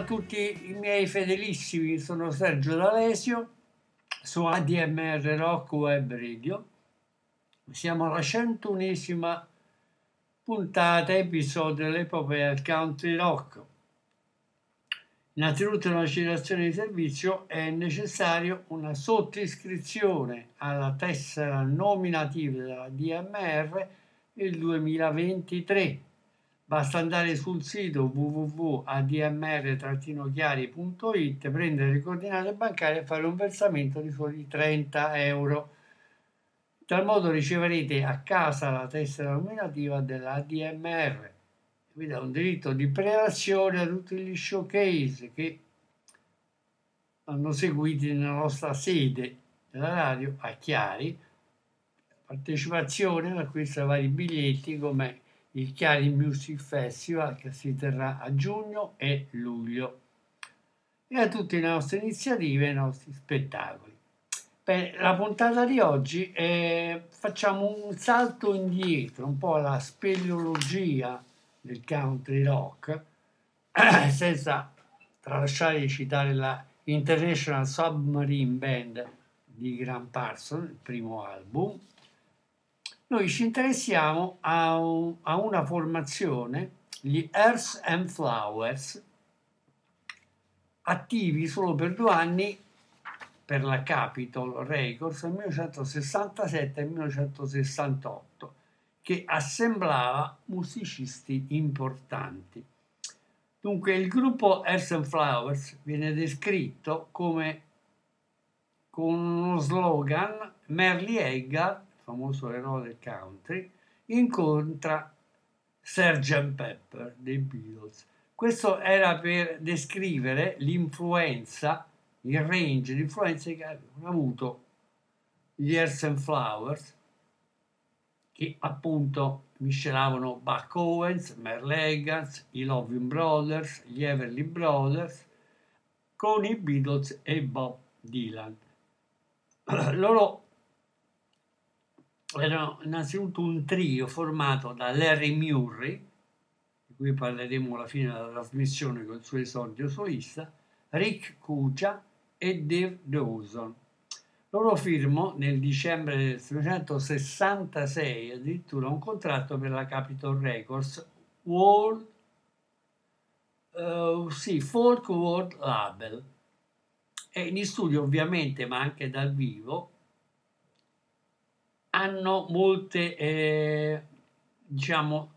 a tutti i miei fedelissimi, sono Sergio D'Alesio su ADMR Rock Web Radio. Siamo alla 101esima puntata, episodio dell'epopea del country rock. Innanzitutto in una citazione di servizio è necessario una sottoiscrizione alla tessera nominativa della DMR il 2023. Basta andare sul sito www.admr-chiari.it, prendere le coordinate bancarie e fare un versamento di soli 30 euro. In tal modo riceverete a casa la tessera nominativa dell'ADMR. Vi dà un diritto di prelazione a tutti gli showcase che hanno seguiti nella nostra sede della radio a Chiari. Partecipazione all'acquisto di vari biglietti come il Chiari Music Festival che si terrà a giugno e luglio e a tutte le nostre iniziative e i nostri spettacoli. Per la puntata di oggi eh, facciamo un salto indietro, un po' alla speleologia del country rock, senza tralasciare di citare la International Submarine Band di Graham Parsons, il primo album. Noi ci interessiamo a, a una formazione, gli Earth and Flowers, attivi solo per due anni per la Capitol Records nel 1967 e 1968, che assemblava musicisti importanti. Dunque il gruppo Earth and Flowers viene descritto come con uno slogan Merle Haggard, il famoso eroe del country, incontra Sgt. Pepper dei Beatles. Questo era per descrivere l'influenza, il range di influenze che avevano avuto gli Earth and Flowers, che appunto miscelavano Buck Owens, Merle Haggard, i Loving Brothers, gli Everly Brothers, con i Beatles e Bob Dylan. Loro erano innanzitutto un trio formato da Larry Murray, di cui parleremo alla fine della trasmissione con il suo esordio solista, Rick Cuccia e Dave Dawson. Loro firmano nel dicembre del 1966 addirittura un contratto per la Capitol Records World, eh, sì, Folk World Label e in studio ovviamente ma anche dal vivo hanno molte eh, diciamo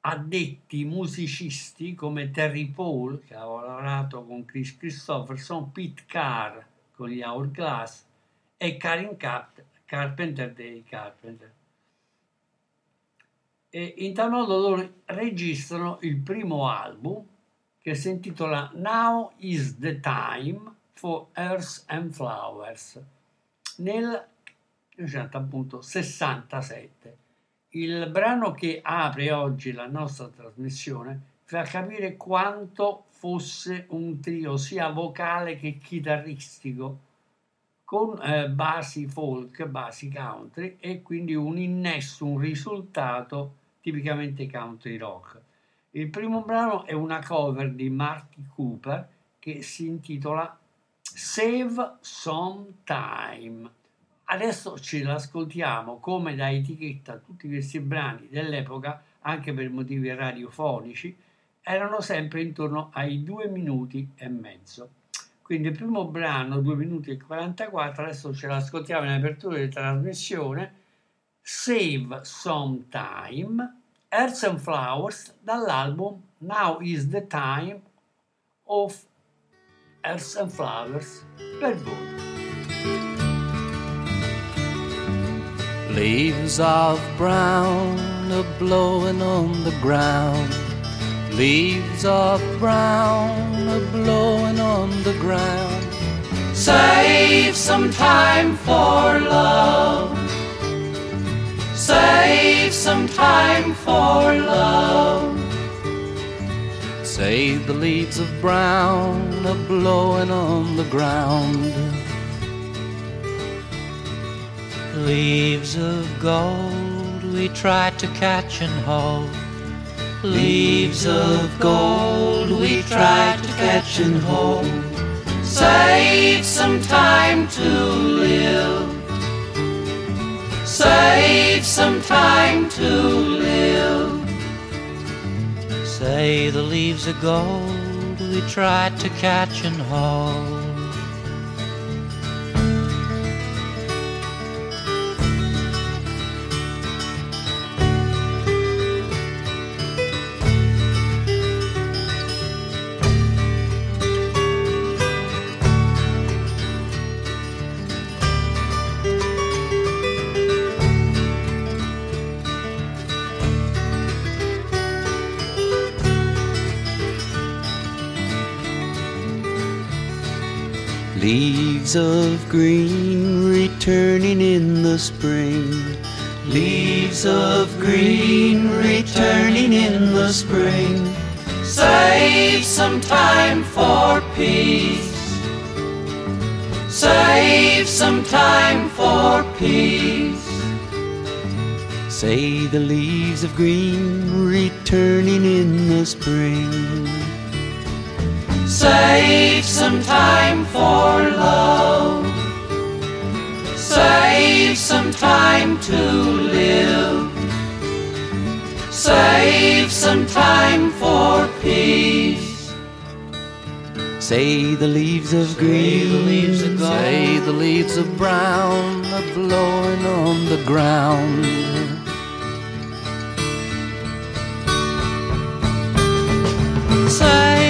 addetti musicisti come Terry Paul che ha lavorato con Chris Christopherson, Pete Carr con gli Hourglass e Karin Cap- Carpenter dei Carpenter. E in tal modo loro registrano il primo album che si intitola Now is the Time for Earth and Flowers nel 1967. Il brano che apre oggi la nostra trasmissione fa capire quanto fosse un trio sia vocale che chitarristico con eh, basi folk, basi country e quindi un innesto, un risultato tipicamente country rock. Il primo brano è una cover di Marty Cooper che si intitola Save Some Time. Adesso ce l'ascoltiamo come da etichetta tutti questi brani dell'epoca, anche per motivi radiofonici, erano sempre intorno ai due minuti e mezzo. Quindi il primo brano, 2 minuti e 44, adesso ce l'ascoltiamo in apertura di trasmissione, Save Some Time, Earth and Flowers, dall'album Now is the Time of Earth and Flowers, per voi. Leaves of brown are blowing on the ground. Leaves of brown are blowing on the ground. Save some time for love. Save some time for love. Say the leaves of brown are blowing on the ground. Leaves of gold we try to catch and hold. Leaves of gold we try to catch and hold. Save some time to live. Save some time to live. Say the leaves of gold we try to catch and hold. Leaves of green returning in the spring. Leaves of green returning in the spring. Save some time for peace. Save some time for peace. Say the leaves of green returning in the spring. Save some time for love. Save some time to live. Save some time for peace. Say the leaves of green, say the leaves of brown are blowing on the ground. Some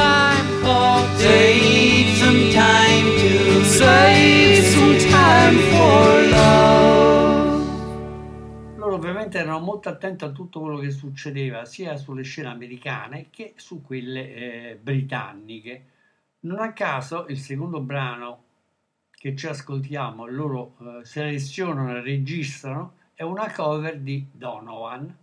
time for Save some time to Save some time for love. Loro ovviamente erano molto attenti a tutto quello che succedeva sia sulle scene americane che su quelle eh, britanniche. Non a caso il secondo brano che ci ascoltiamo, loro eh, selezionano e registrano, è una cover di Donovan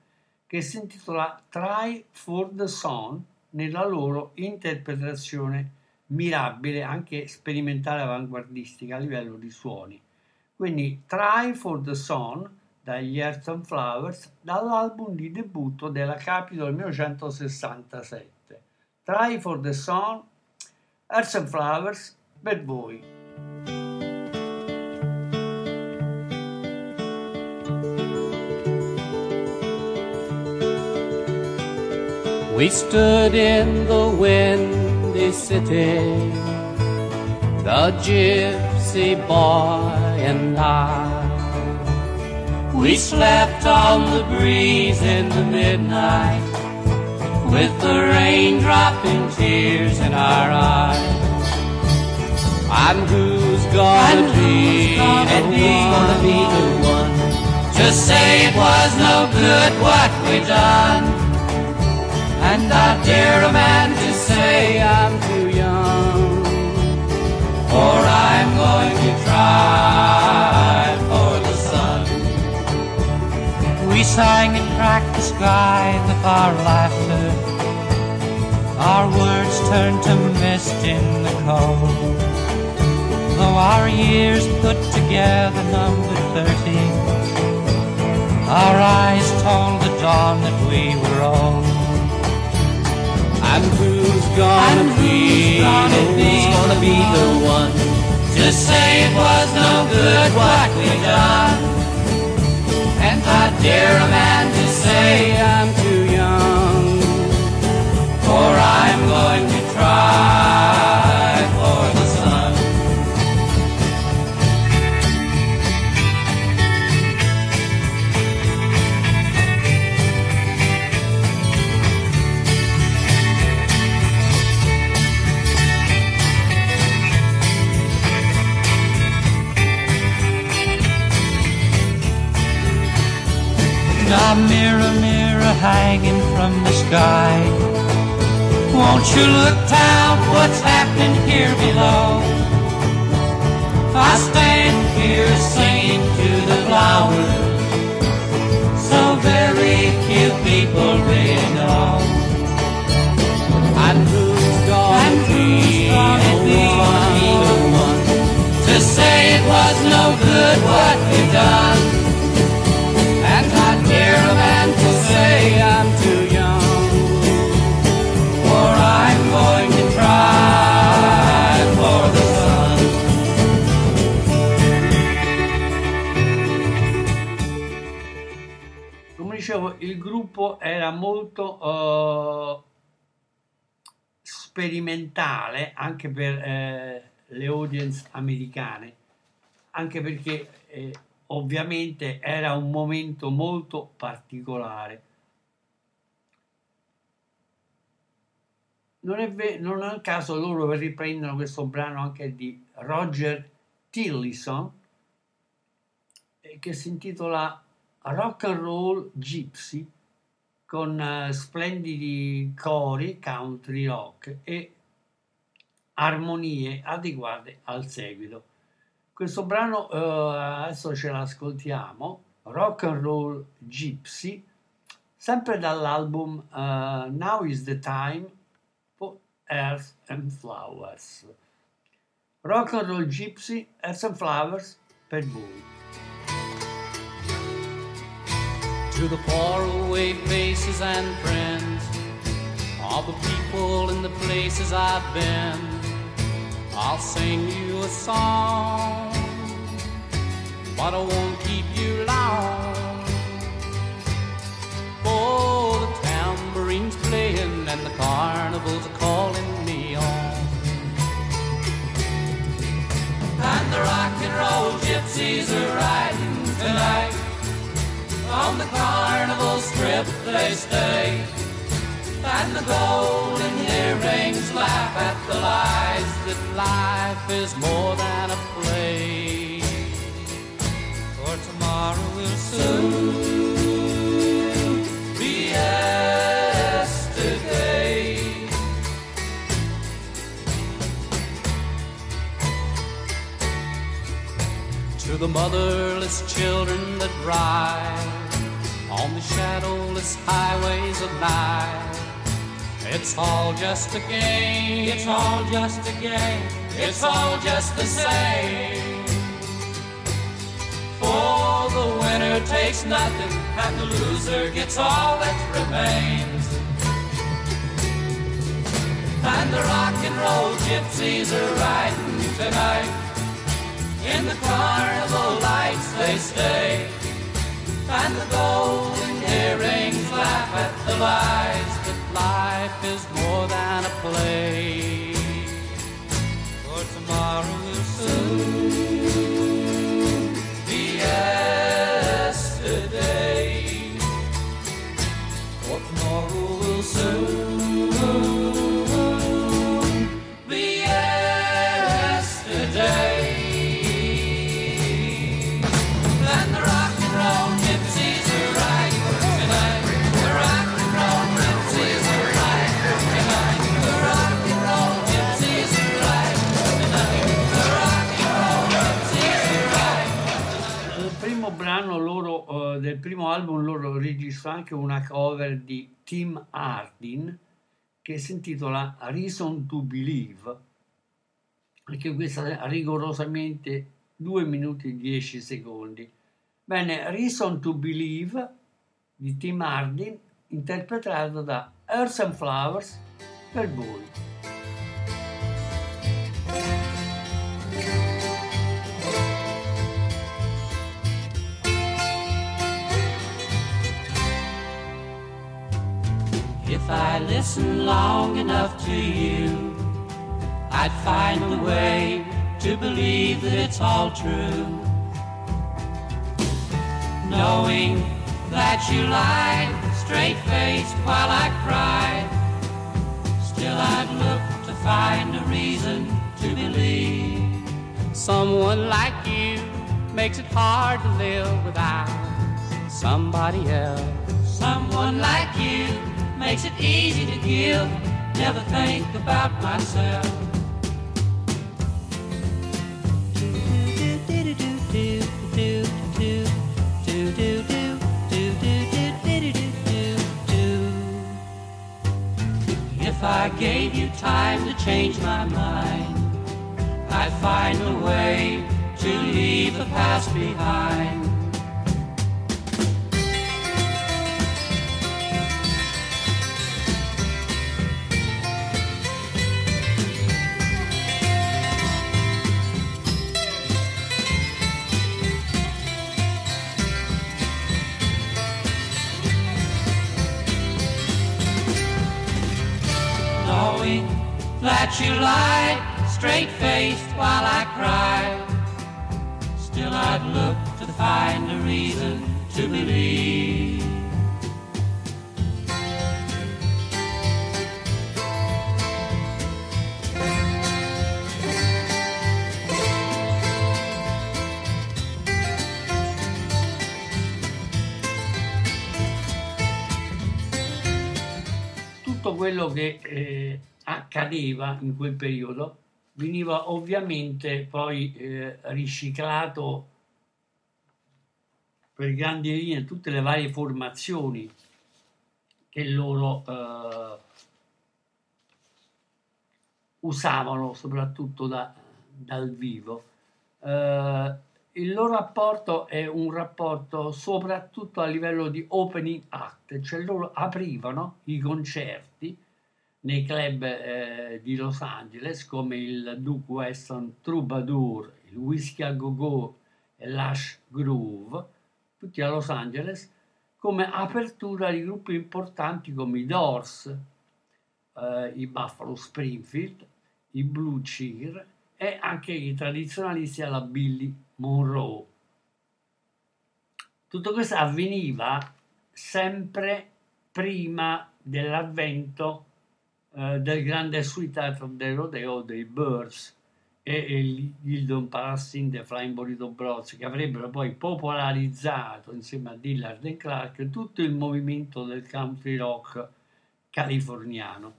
che si intitola Try for the Sun nella loro interpretazione mirabile, anche sperimentale avanguardistica a livello di suoni. Quindi Try for the Sun dagli Earth and Flowers dall'album di debutto della Capitol 1967. Try for the Sun, Earth and Flowers per voi. We stood in the windy city, the gypsy boy and I. We slept on the breeze in the midnight, with the rain dropping tears in our eyes. And who's gonna be the one? be the one to say it was no good what we done? And I dare a man to say I'm too young, for I'm going to try for the sun We sang and cracked the sky with our laughter. Our words turned to mist in the cold. Though our years put together numbered thirty, our eyes told the dawn that we were old. And who's gonna And be? who's gonna who's be gonna the be the one to say it was no good what we done? And I dare a man to say I'm too young, for I'm going to try Now mirror, mirror hanging from the sky. Won't you look down what's happening here below? I stand here singing to the flowers gruppo era molto eh, sperimentale anche per eh, le audience americane, anche perché eh, ovviamente era un momento molto particolare. Non è, ve- non è caso loro riprendono questo brano anche di Roger Tillison eh, che si intitola Rock and Roll Gypsy con eh, splendidi cori country rock e armonie adeguate al seguito. Questo brano eh, adesso ce l'ascoltiamo, Rock and Roll Gypsy, sempre dall'album eh, Now is the Time for Earth and Flowers. Rock and Roll Gypsy, Earth and Flowers per voi. To the faraway faces and friends, all the people and the places I've been, I'll sing you a song, but I won't keep you long. For the tambourine's playing and the carnivals are calling me on. And the rock and roll gypsies are carnival strip they stay, and the golden earrings laugh at the lies that life is more than a play. For tomorrow will soon be yesterday. To the motherless children that ride on the shadowless highways of night. It's all just a game. It's all just a game. It's all just the same. For the winner takes nothing, and the loser gets all that remains. And the rock and roll gypsies are riding tonight. In the carnival lights they stay. And the golden earrings laugh at the lies that life is more than a play. For tomorrow Soon brano loro, eh, del primo album loro registrò anche una cover di Tim Hardin che si intitola Reason to Believe, anche questa rigorosamente 2 minuti e 10 secondi. Bene, Reason to Believe di Tim Hardin interpretato da Earth and Flowers per voi. Listen long enough to you, I'd find a way to believe that it's all true. Knowing that you lied straight faced while I cried, still I'd look to find a reason to believe. Someone like you makes it hard to live without somebody else. Someone like you makes it easy to give, never think about myself. If I gave you time to change my mind, I'd find a way to leave the past behind. That you lied straight faced while I cried. Still, I'd look to find a reason to believe. tutto quello che eh, accadeva in quel periodo veniva ovviamente poi eh, riciclato per grandi linee tutte le varie formazioni che loro eh, usavano soprattutto da- dal vivo. Eh, il loro rapporto è un rapporto soprattutto a livello di opening act, cioè loro aprivano i concerti nei club eh, di Los Angeles come il Duke Weston Troubadour, il Whiskey a Go Go e l'Ash Groove, tutti a Los Angeles, come apertura di gruppi importanti come i Doors, eh, i Buffalo Springfield, i Blue Cheer e anche i tradizionalisti alla Billy Monroe. Tutto questo avveniva sempre prima dell'avvento eh, del grande suitato del rodeo dei Birds e, e il Gildon Palassin dei Flying Burrito Bros che avrebbero poi popolarizzato insieme a Dillard e Clark tutto il movimento del country rock californiano.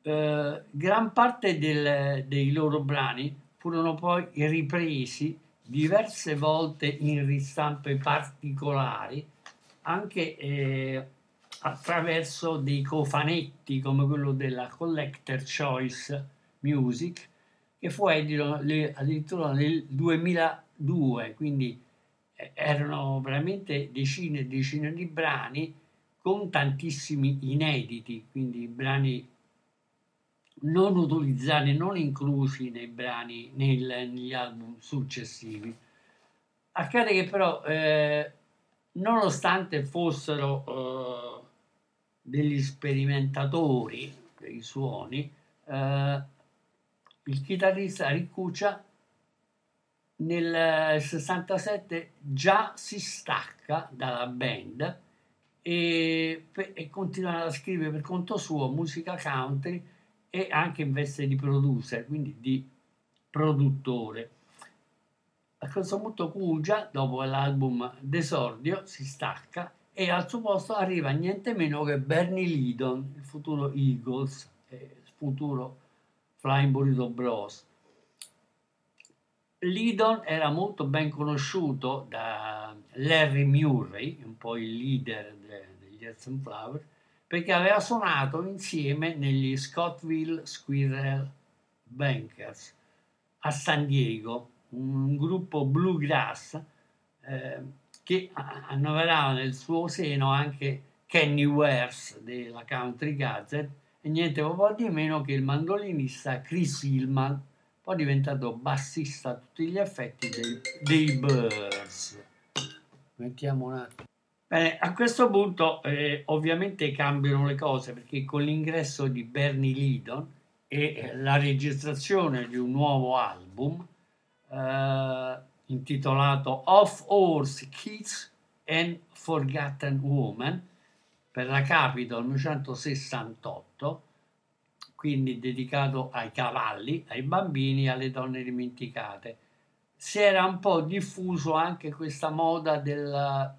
Eh, gran parte del- dei loro brani furono poi ripresi diverse volte in ristampe particolari, anche eh, attraverso dei cofanetti come quello della Collector Choice Music, che fu edito addirittura nel 2002, quindi eh, erano veramente decine e decine di brani con tantissimi inediti, quindi brani non utilizzati, non inclusi nei brani, nel- negli album successivi. Accade che però, eh, nonostante fossero eh, degli sperimentatori dei suoni, eh, il chitarrista Ricuccia nel 67 già si stacca dalla band e, e continua a scrivere per conto suo musica country e anche in veste di producer, quindi di produttore. A questo punto Cugia, dopo l'album Desordio, si stacca e al suo posto arriva niente meno che Bernie Lidon, il futuro Eagles, il futuro Flying Burrito Bros. Lydon era molto ben conosciuto da Larry Murray, un po' il leader de- degli Earth and Flower, perché aveva suonato insieme negli Scottville Squirrel Bankers a San Diego, un gruppo bluegrass eh, che annoverava nel suo seno anche Kenny Wares della Country Gazette e niente po' di meno che il mandolinista Chris Hillman, poi diventato bassista a tutti gli effetti dei, dei Birds. Mettiamo un attimo. Bene, a questo punto eh, ovviamente cambiano le cose perché con l'ingresso di Bernie Lydon e la registrazione di un nuovo album eh, intitolato Off Horse Kids and Forgotten Woman per la Capitol 1968, quindi dedicato ai cavalli, ai bambini e alle donne dimenticate. Si era un po' diffuso anche questa moda del,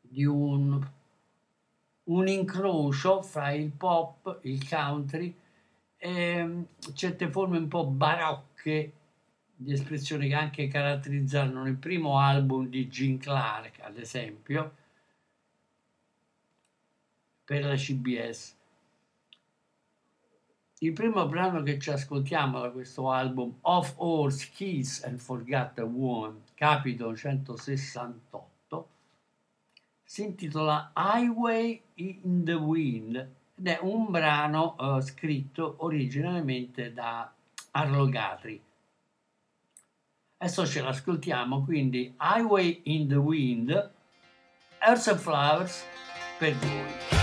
di un, un incrocio fra il pop, il country e mm, certe forme un po' barocche di espressione che anche caratterizzarono il primo album di Gene Clark, ad esempio, per la CBS. Il primo brano che ci ascoltiamo da questo album, Of Horse Keys and Forgotten Woman, capitolo 168, si intitola Highway in the Wind ed è un brano eh, scritto originariamente da Arlo Guthrie. Adesso ce l'ascoltiamo, quindi Highway in the Wind, Earth and Flowers per voi.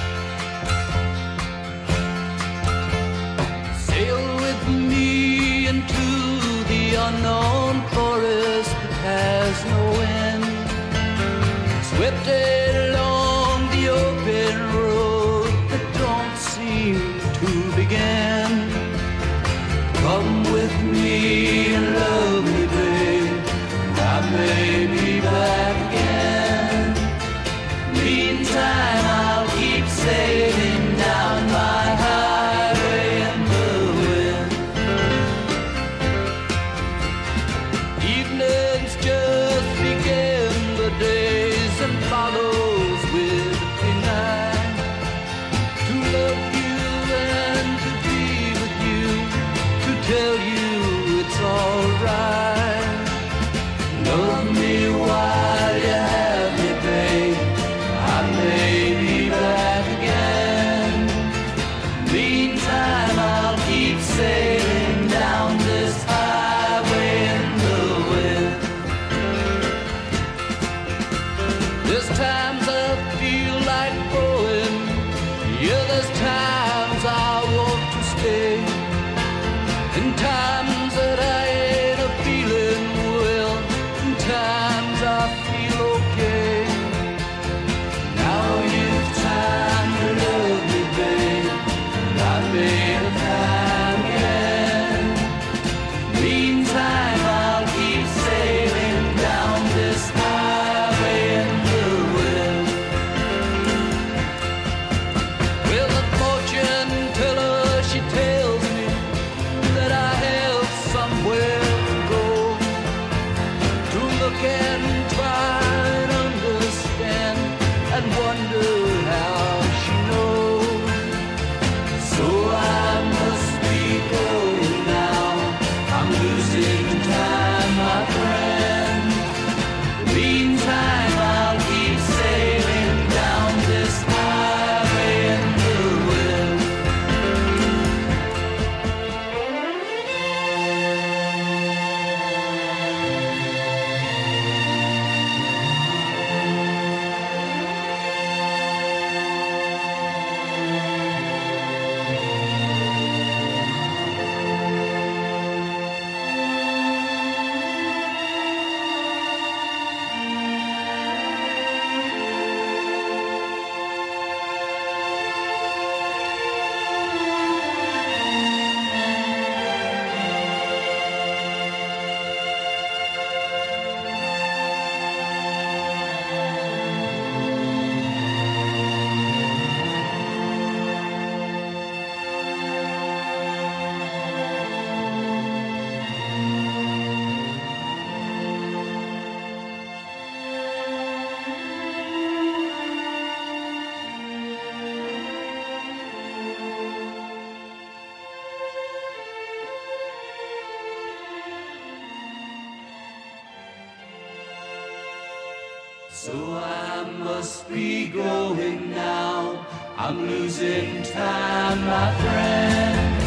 Losing time, my friend.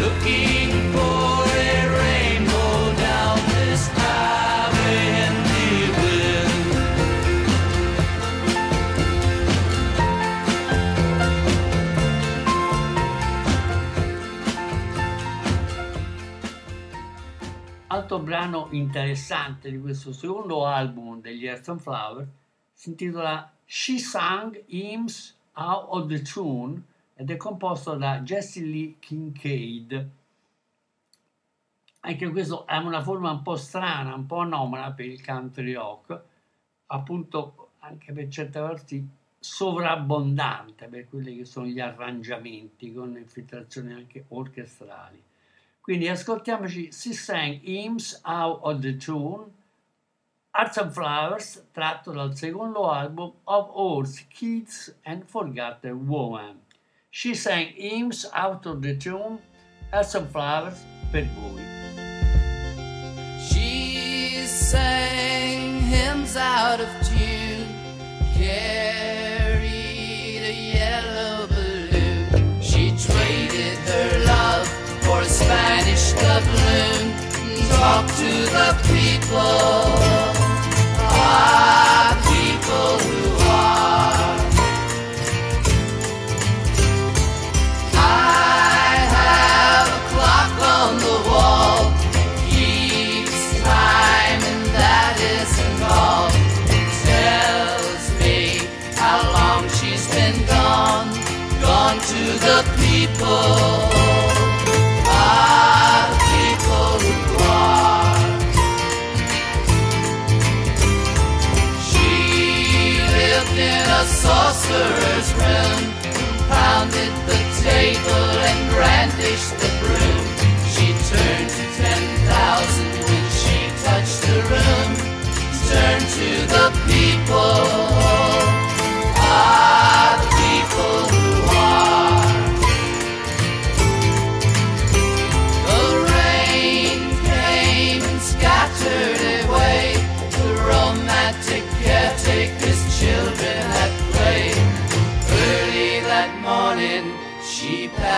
Looking for a rainbow down this highway in the wind. Altro brano interessante di questo secondo album degli Earth and Flower si intitola She Sang Hymns Out of the Tune ed è composto da Jesse Lee Kincaid. Anche questo è una forma un po' strana, un po' anomala per il country rock, appunto anche per certi versi sovrabbondante per quelli che sono gli arrangiamenti con infiltrazioni anche orchestrali. Quindi ascoltiamoci Si Sang Hymns Out of the Tune, Arts and Flowers, tratto dal secondo album of Horse, Kids and Forgotten Woman. She Sang Hymns Out of the Tune, Arts and Flowers per voi. She sang hymns out of tune, carried a yellow balloon. She traded her love for a Spanish doubloon. Talked to the people, sorcerer's room, pounded the table and brandished the broom. She turned to ten thousand when she touched the room. To the people, ah,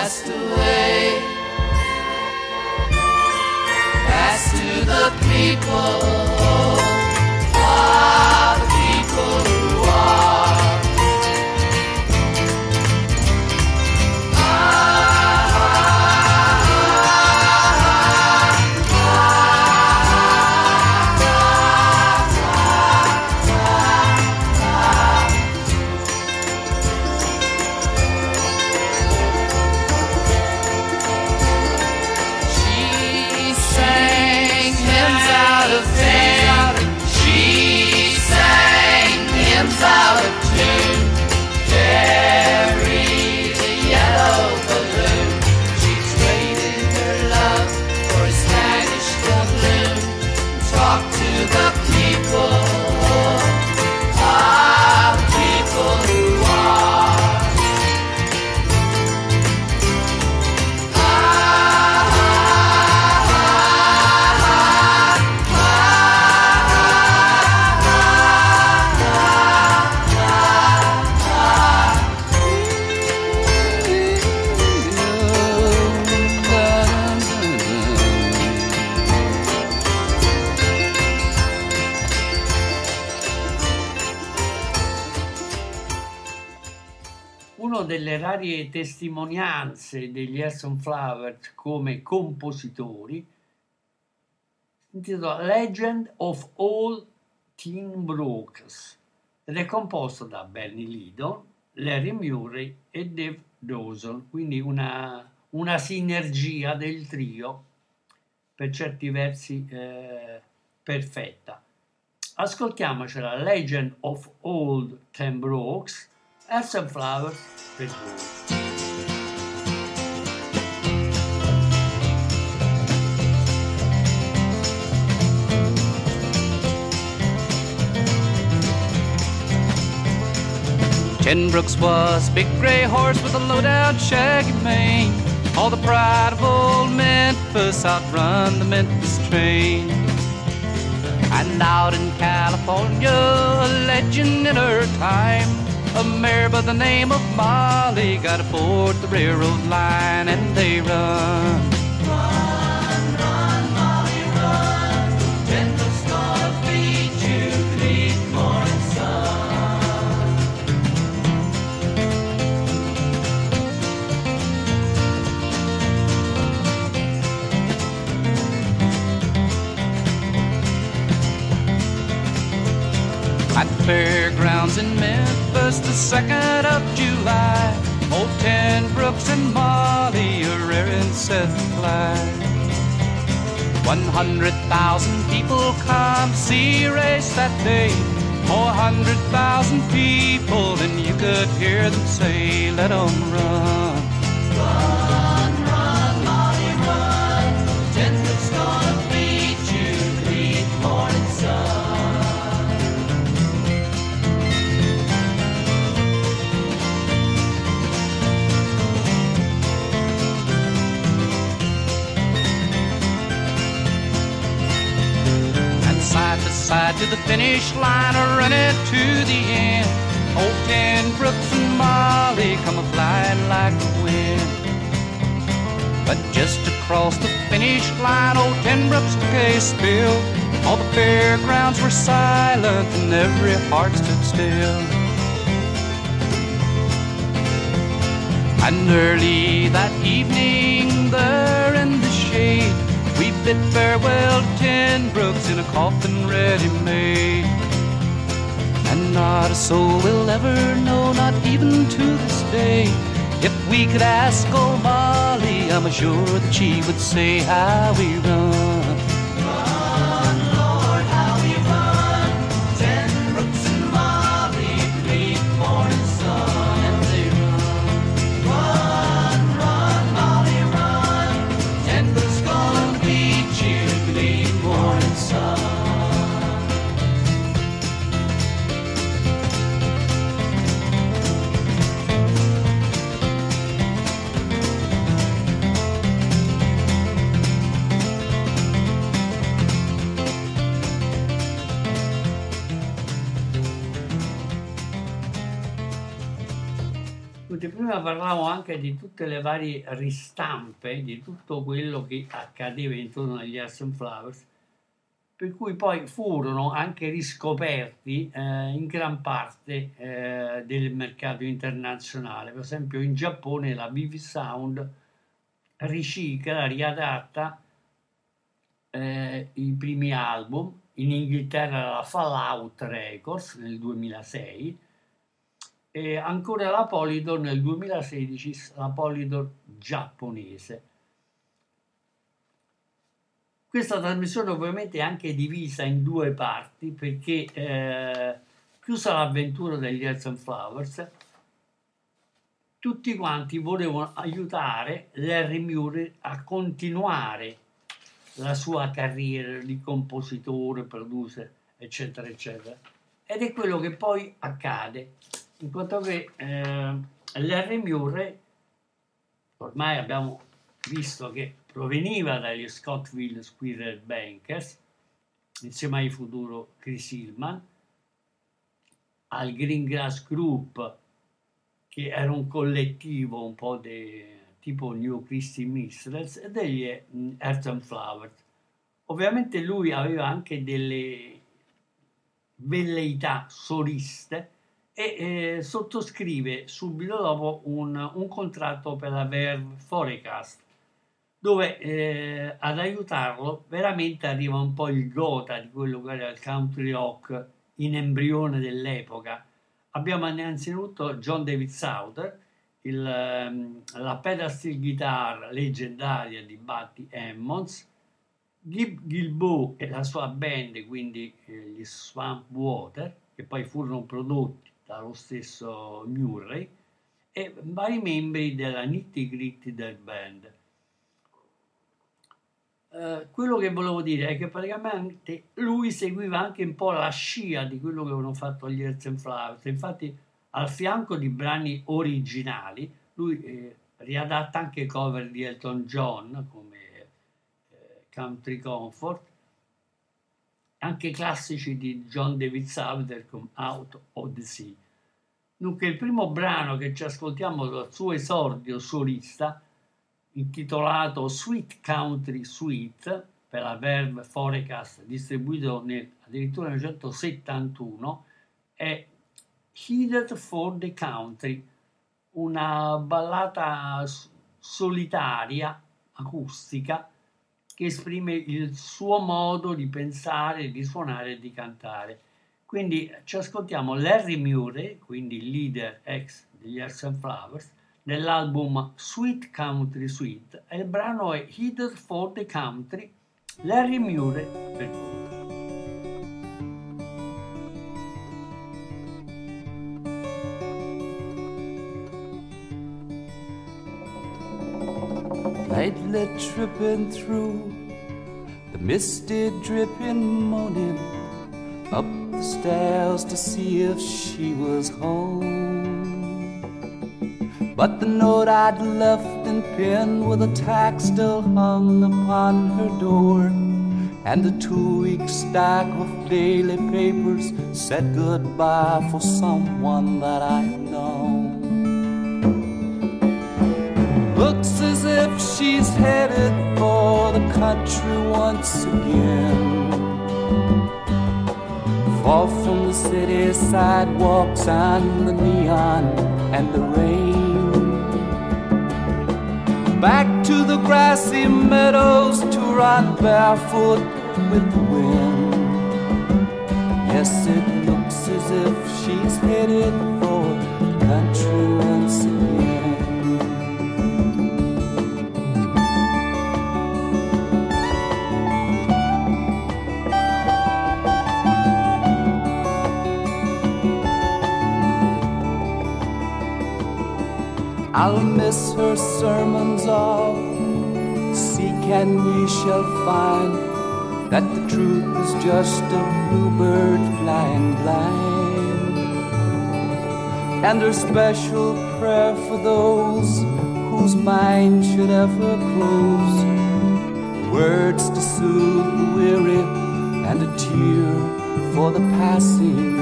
passed away. Passed to the people, ah, the people rare testimonianze degli Elson Flowers come compositori si intitola Legend of All Teen Brooks ed è composto da Bernie Lidon, Larry Murray e Dave Dawson, quindi una, una sinergia del trio per certi versi eh, perfetta. Ascoltiamocela Legend of Old Ten Brooks, Elson Flowers per voi. Ten Brooks was a big gray horse with a low-down shaggy mane. All the pride of old Memphis outrun the Memphis train. And out in California a legend in her time. A mare by the name of Molly got aboard the railroad line and they run. Fairgrounds in Memphis, the 2nd of July. Old Ten Brooks and Molly are rearing Seth Clyde. 100,000 people come see race that day. 400,000 people, and you could hear them say, Let 'em run. Run, to the finish line, or running to the end. Old Ten Brooks and Molly come a flying like the wind. But just across the finish line, old Ten Brooks took a spill. All the fairgrounds were silent and every heart stood still. And early that evening, there bid farewell Ten Brooks in a coffin ready made. And not a soul will ever know, not even to this day. If we could ask old Molly, I'm sure that she would say how we run. Prima parlavamo anche di tutte le varie ristampe di tutto quello che accadeva intorno agli Arts and Flowers, per cui poi furono anche riscoperti eh, in gran parte eh, del mercato internazionale. Per esempio in Giappone la Vivi Sound ricicla, riadatta eh, i primi album, in Inghilterra la Fallout Records nel 2006 e ancora la Polydor nel 2016, la Polydor giapponese. Questa trasmissione ovviamente è anche divisa in due parti perché eh, chiusa l'avventura degli Earth and Flowers, tutti quanti volevano aiutare Larry Murray a continuare la sua carriera di compositore, producer, eccetera, eccetera. Ed è quello che poi accade, in quanto che eh, Larry Murray, ormai abbiamo visto che proveniva dagli Scottville Squirrel Bankers, insieme ai futuro Chris Hillman, al Green Grass Group, che era un collettivo un po' de, tipo New Christy Mistress, e degli mm, Earth and Flowers. Ovviamente lui aveva anche delle velleità soliste e eh, sottoscrive subito dopo un, un contratto per la Verve Forecast dove eh, ad aiutarlo veramente arriva un po' il gota di quello che era il country rock in embrione dell'epoca. Abbiamo innanzitutto John David Souther, il, ehm, la pedal guitar leggendaria di Buddy Emmons, Gib Gilbo e la sua band, quindi eh, gli Swamp Water, che poi furono prodotti dallo stesso Murray, e vari membri della nitty gritty del band. Eh, quello che volevo dire è che praticamente lui seguiva anche un po' la scia di quello che avevano fatto gli Earth and Flowers. Infatti, al fianco di brani originali, lui eh, riadatta anche cover di Elton John come eh, Country Comfort anche classici di John David Salter come Out of the Sea. Dunque il primo brano che ci ascoltiamo dal suo esordio solista, intitolato Sweet Country Suite, per la Verve Forecast, distribuito nel, addirittura nel 1971, è Headed for the Country, una ballata solitaria, acustica, che esprime il suo modo di pensare, di suonare e di cantare. Quindi ci ascoltiamo Larry Murray, quindi leader ex degli Earth and Flowers, nell'album Sweet Country Suite e il brano è Headed for the Country, Larry Murray per voi. Nightly tripping through the misty dripping morning up the stairs to see if she was home. But the note I'd left in pen with a tag still hung upon her door, and the two week stack of daily papers said goodbye for someone that I'd known. Looks as if she's headed for the country once again. Far from the city sidewalks and the neon and the rain. Back to the grassy meadows to run barefoot with the wind. Yes, it looks as if she's headed I'll her sermons all. Seek and ye shall find that the truth is just a bluebird flying blind. And her special prayer for those whose mind should ever close. Words to soothe the weary and a tear for the passing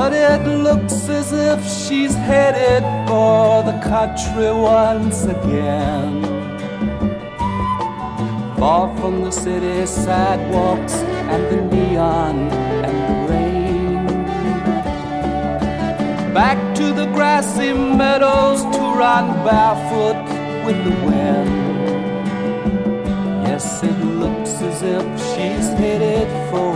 But it looks as if she's headed for the country once again. Far from the city sidewalks and the neon and the rain. Back to the grassy meadows to run barefoot with the wind. Yes, it looks as if she's headed for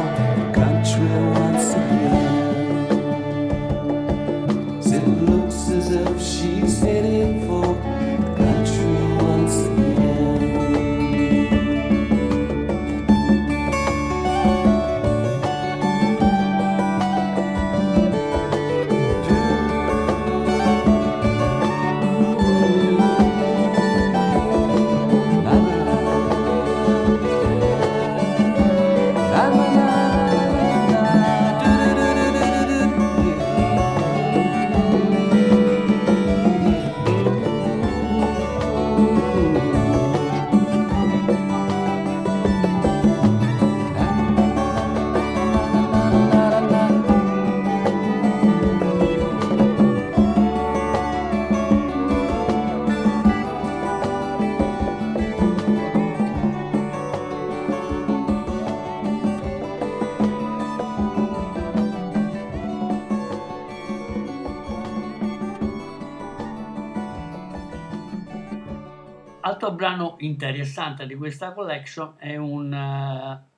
brano interessante di questa collection è un eh,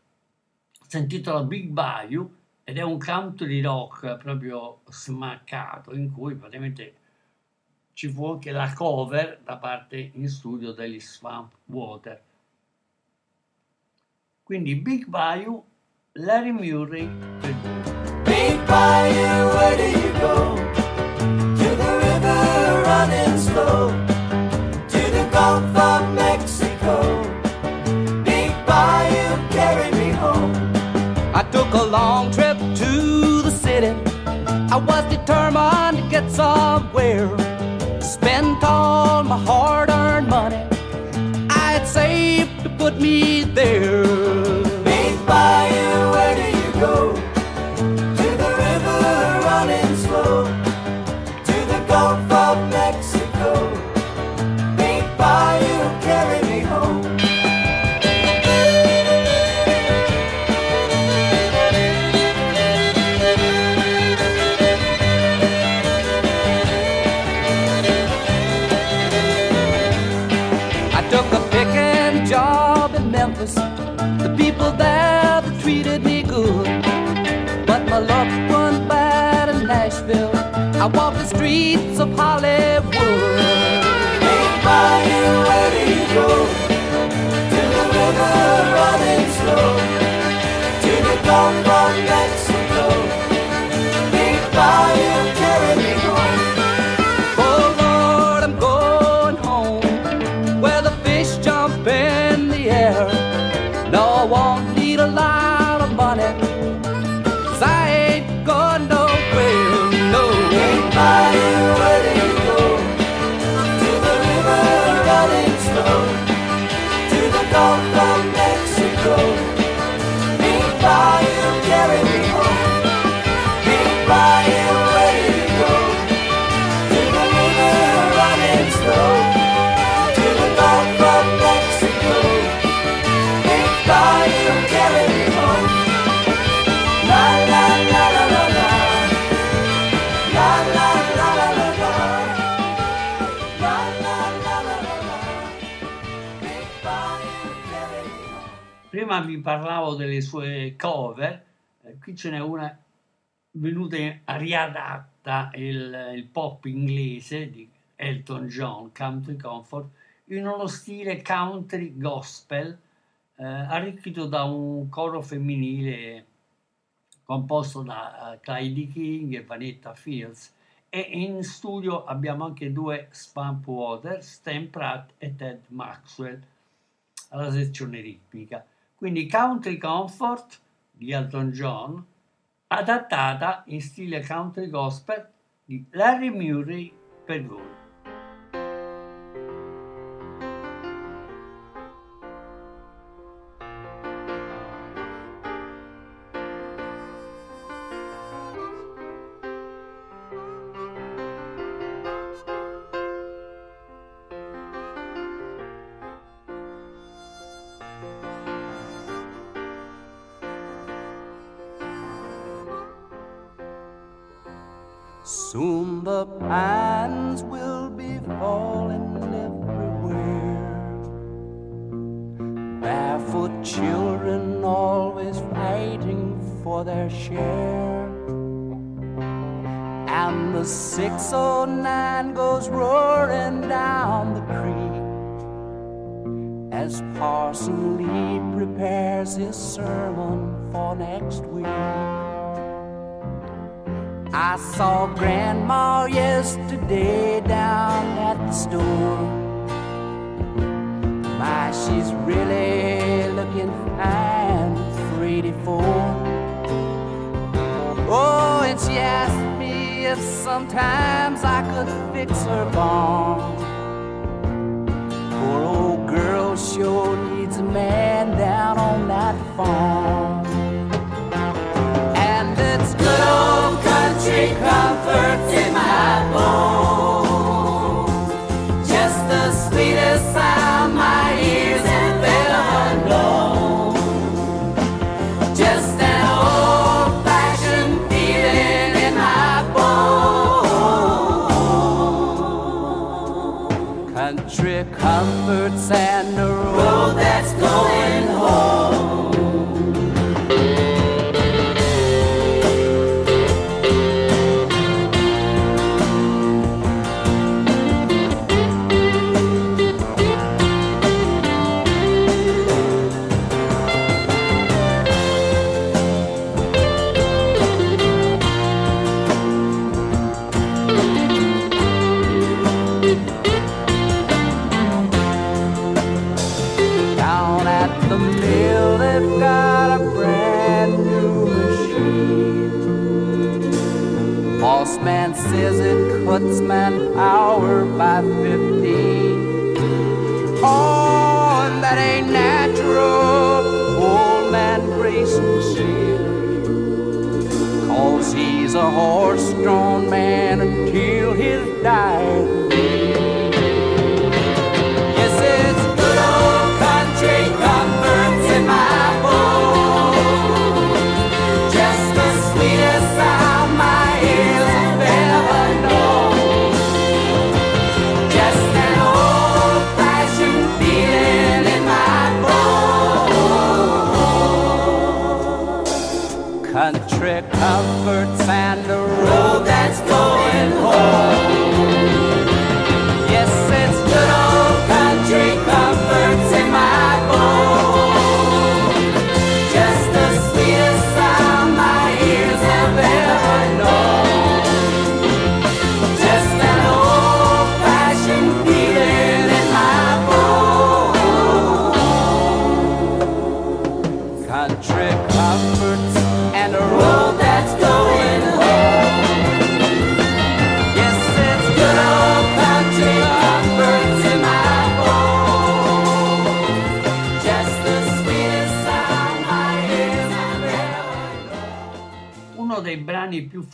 si intitola Big Bayou ed è un country rock proprio smaccato in cui praticamente ci fu anche la cover da parte in studio degli Swamp Water. Quindi Big Bayou, Larry Murray per voi. Big Bayou, where do you go? To the river running slow, Gulf of Mexico. Big Bayou, carry me home. I took a long trip to the city. I was determined to get somewhere. Spent all my hard earned money. I had saved to put me there. streets of Hollywood. prima vi parlavo delle sue cover, eh, qui ce n'è una venuta riadatta il, il pop inglese di Elton John, Country Comfort, in uno stile country gospel eh, arricchito da un coro femminile composto da uh, Clyde King e Vanetta Fields e in studio abbiamo anche due Spamp Water, Stan Pratt e Ted Maxwell alla sezione ritmica. Quindi Country Comfort di Elton John, adattata in stile country gospel di Larry Murray per voi.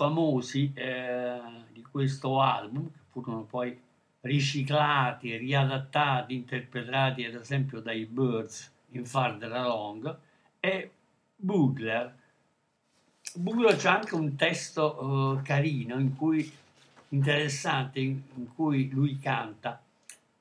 Famosi eh, di questo album, che furono poi riciclati, riadattati, interpretati ad esempio dai Birds in Farther Along, è Bugler. Bugler c'è anche un testo eh, carino, in cui, interessante, in, in cui lui canta.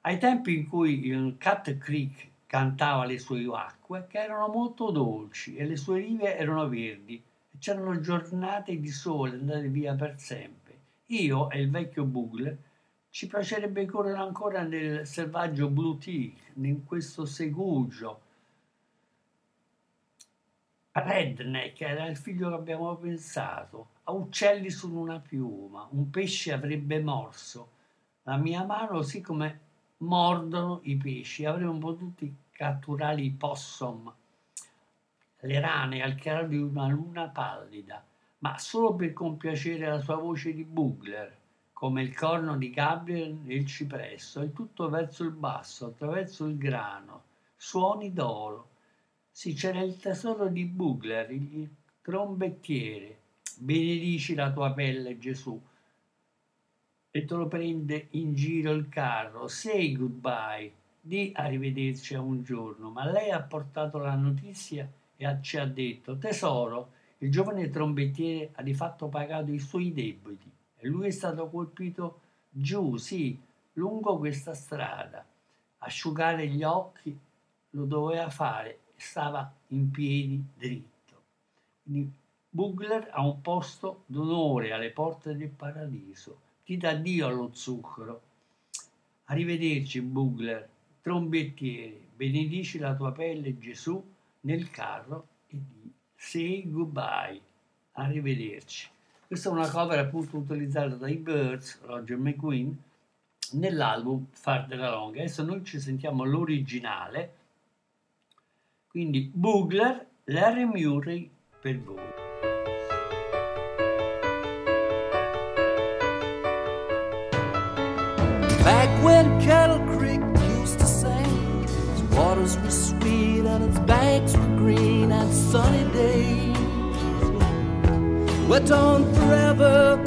Ai tempi in cui il Cat Creek cantava le sue acque, che erano molto dolci e le sue rive erano verdi, c'erano giornate di sole andate via per sempre. Io e il vecchio Bugler ci piacerebbe correre ancora nel selvaggio Blue Teak, in questo segugio. Redneck era il figlio che abbiamo pensato, a uccelli su una piuma, un pesce avrebbe morso la mia mano, sì come mordono i pesci, avremmo potuto catturare i possum, le rane al chiaro di una luna pallida, ma solo per compiacere la sua voce di Bugler, come il corno di Gabriel nel cipresso, e tutto verso il basso, attraverso il grano, suoni d'oro. Sì, c'era il tesoro di Bugler, il trombettiere. Benedici la tua pelle, Gesù. E te lo prende in giro il carro. Say goodbye. Di arrivederci a un giorno. Ma lei ha portato la notizia e ci ha detto: Tesoro, il giovane trombettiere ha di fatto pagato i suoi debiti e lui è stato colpito giù, sì, lungo questa strada. Asciugare gli occhi lo doveva fare stava in piedi dritto. Quindi Bugler ha un posto d'onore alle porte del paradiso. Ti dà Dio allo zucchero. Arrivederci, Bugler, trombettiere, benedici la tua pelle, Gesù, nel carro e di say goodbye. Arrivederci. Questa è una cover appunto utilizzata dai Birds, Roger McQueen, nell'album Farther Along. Adesso noi ci sentiamo l'originale, quindi Bugler, Larry Murray per voi. Back when Kettle Creek used to sing, its waters were and its banks were green and sunny days went on forever.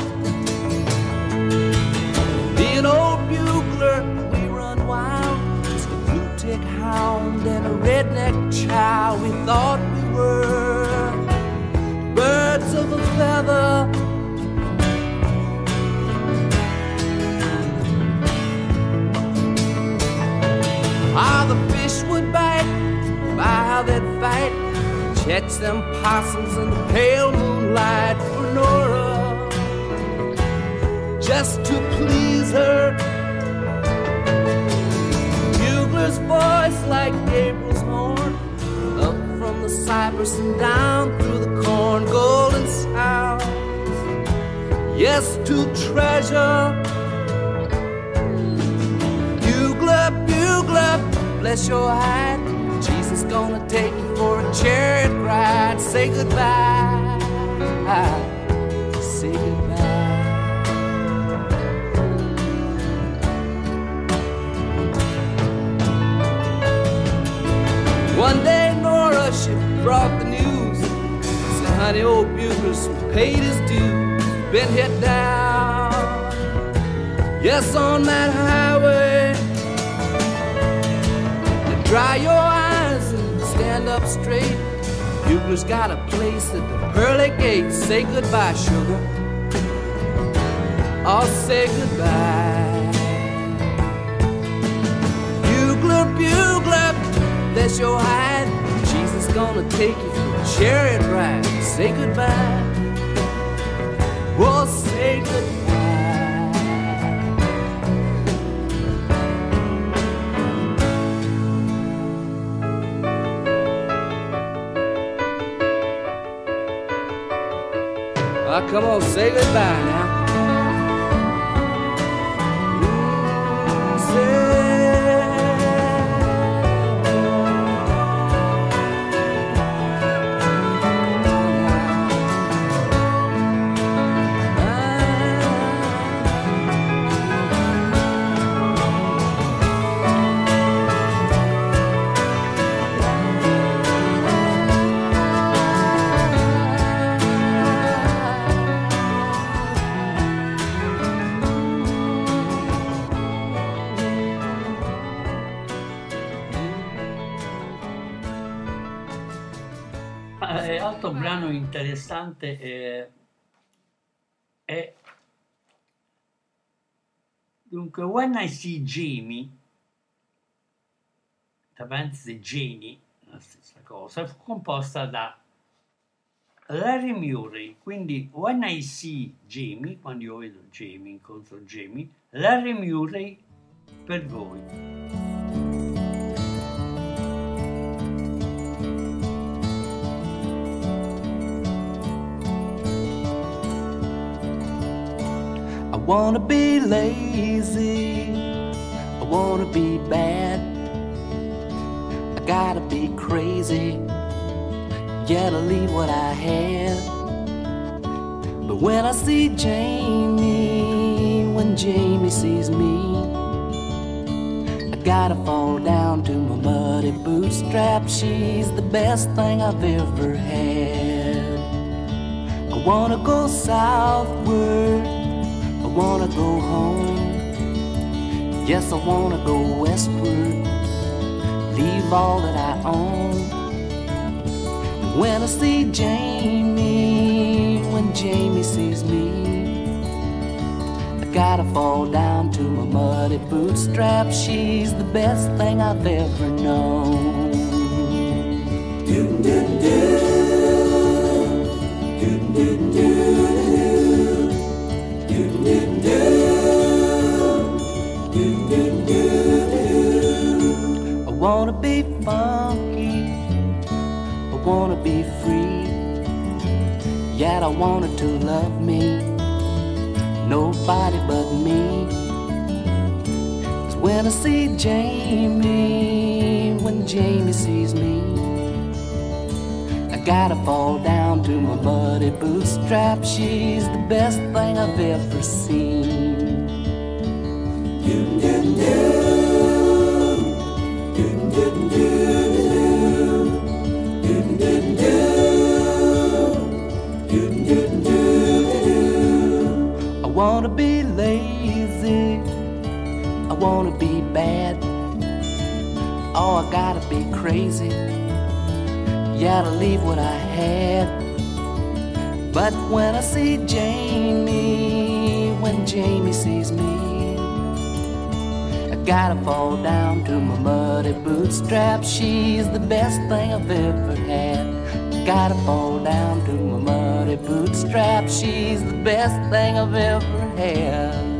Me and old bugler, we run wild, just a blue tick hound and a redneck child. We thought we were birds of a feather. How the how they'd fight. Catch them possums in the pale moonlight for Nora. Just to please her. Bugler's voice like Gabriel's horn. Up from the cypress and down through the corn. Golden sounds. Yes, to treasure. Bugler, bugler, bless your hide. Gonna take you for a chariot ride. Say goodbye. Say goodbye. One day Nora, she brought the news. Said, honey, old Bugler's paid his dues. been hit down. Yes, on that highway. Dry your stand up straight. Bugler's got a place at the pearly gates. Say goodbye, sugar. I'll say goodbye. Bugler, bugler, that's your hide. Jesus gonna take you for a chariot ride. Say goodbye. Oh, say goodbye. Ah, come on, say goodbye now. Eh, altro brano interessante eh, è dunque When I See Jamie tra parentesi Genie la stessa cosa fu composta da Larry Murray. Quindi When I See Jamie quando io vedo Jamie incontro Jamie Larry Murray per voi wanna be lazy. I wanna be bad. I gotta be crazy. Yeah, to leave what I had. But when I see Jamie, when Jamie sees me, I gotta fall down to my muddy bootstrap. She's the best thing I've ever had. I wanna go southward. Wanna go home. Yes, I wanna go westward. Leave all that I own. When I see Jamie, when Jamie sees me, I gotta fall down to my muddy bootstrap. She's the best thing I've ever known. I wanna be funky. I wanna be free. Yet I want her to love me. Nobody but me. 'Cause when I see Jamie, when Jamie sees me, I gotta fall down to my muddy bootstrap. She's the best thing I've ever seen. I wanna be lazy. I wanna be bad. Oh, I gotta be crazy. Yeah, to leave what I had. But when I see Jamie, when Jamie sees me, I gotta fall down to my muddy bootstraps. She's the best thing I've ever had. Gotta fall down to my bootstrap. She's the best thing I've ever had.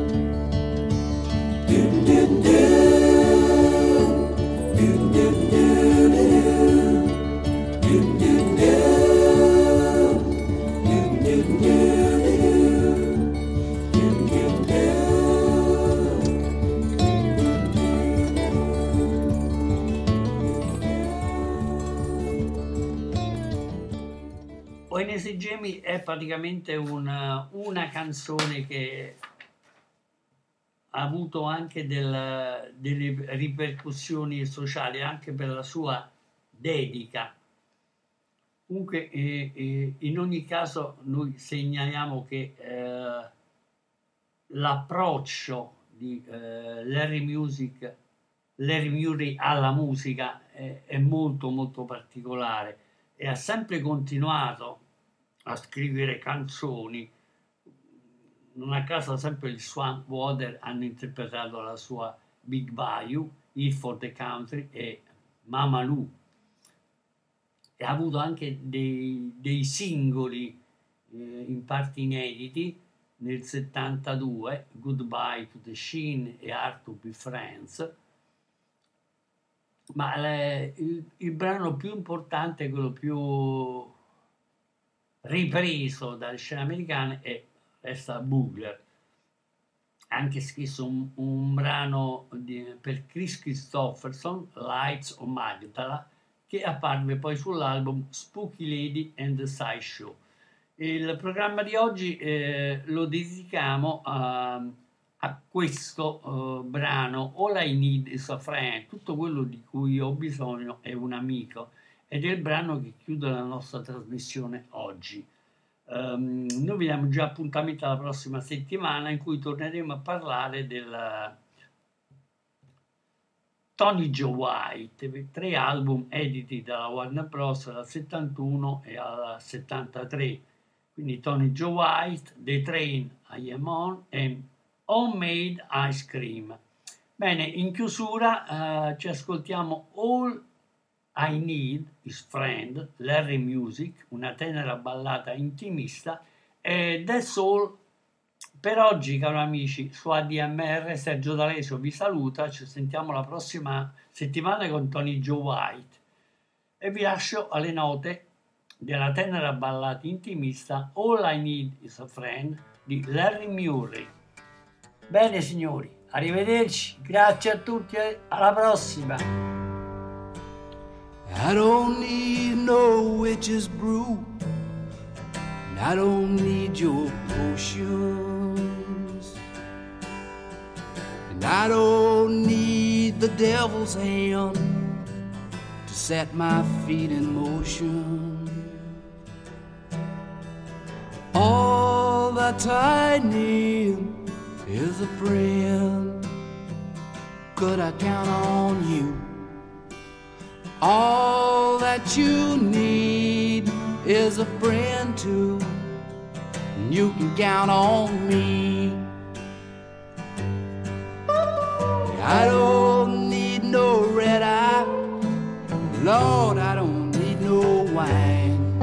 Oinesi Jamie è praticamente una, una canzone che ha avuto anche del- delle ripercussioni sociali, anche per la sua dedica. Comunque, eh, eh, in ogni caso, noi segnaliamo che eh, l'approccio di eh, Larry Music, Larry Murray alla musica è molto molto particolare e ha sempre continuato a scrivere canzoni. Non a caso sempre il Swan Water hanno interpretato la sua Big Bayou, Here for the Country e Mama Lou. E ha avuto anche dei, dei singoli eh, in parti inediti nel 72, Goodbye to the Sheen e Art to be Friends, ma le- il, il brano più importante, quello più ripreso dalle scene americane è resta Boogler. Ha anche scritto un, un brano di- per Chris Christopherson, Lights on Magdala, che apparve poi sull'album Spooky Lady and the Sideshow. Il programma di oggi eh, lo dedichiamo a, a questo eh, brano All I Need is a Friend, tutto quello di cui ho bisogno è un amico ed è il brano che chiude la nostra trasmissione oggi. Ehm, noi vi diamo già appuntamento alla prossima settimana in cui torneremo a parlare del Tony Joe White, tre album editi dalla Warner Bros. dal 71 e al 73. Quindi Tony Joe White, The Train I Am On e Homemade Ice Cream. Bene, in chiusura eh, ci ascoltiamo All I Need is Friend, Larry Music, una tenera ballata intimista e That's All per oggi, cari amici, su ADMR Sergio D'Alesio vi saluta, ci sentiamo la prossima settimana con Tony Joe White e vi lascio alle note della tenera ballata intimista All I Need is a Friend di Larry Murray. Bene signori, arrivederci, grazie a tutti e alla prossima! I don't need no witch's brew. And I don't need your potions. And I don't need the devil's hand to set my feet in motion. All that I need is a friend. Could I count on you? All that you need is a friend too. And you can count on me. I don't need no red eye. Lord, I don't need no wine.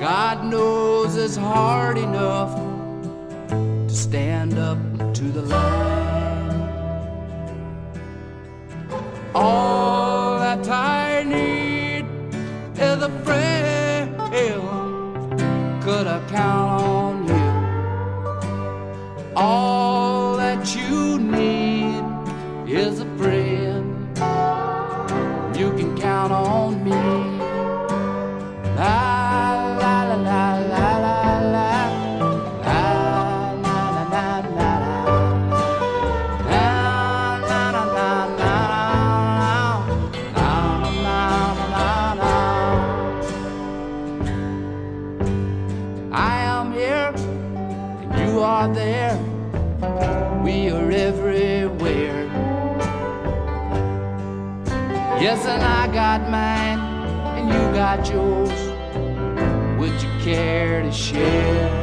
God knows it's hard enough to stand up to the line. All that I need is a friend. Could I count on you? All that you got mine and you got yours. Would you care to share?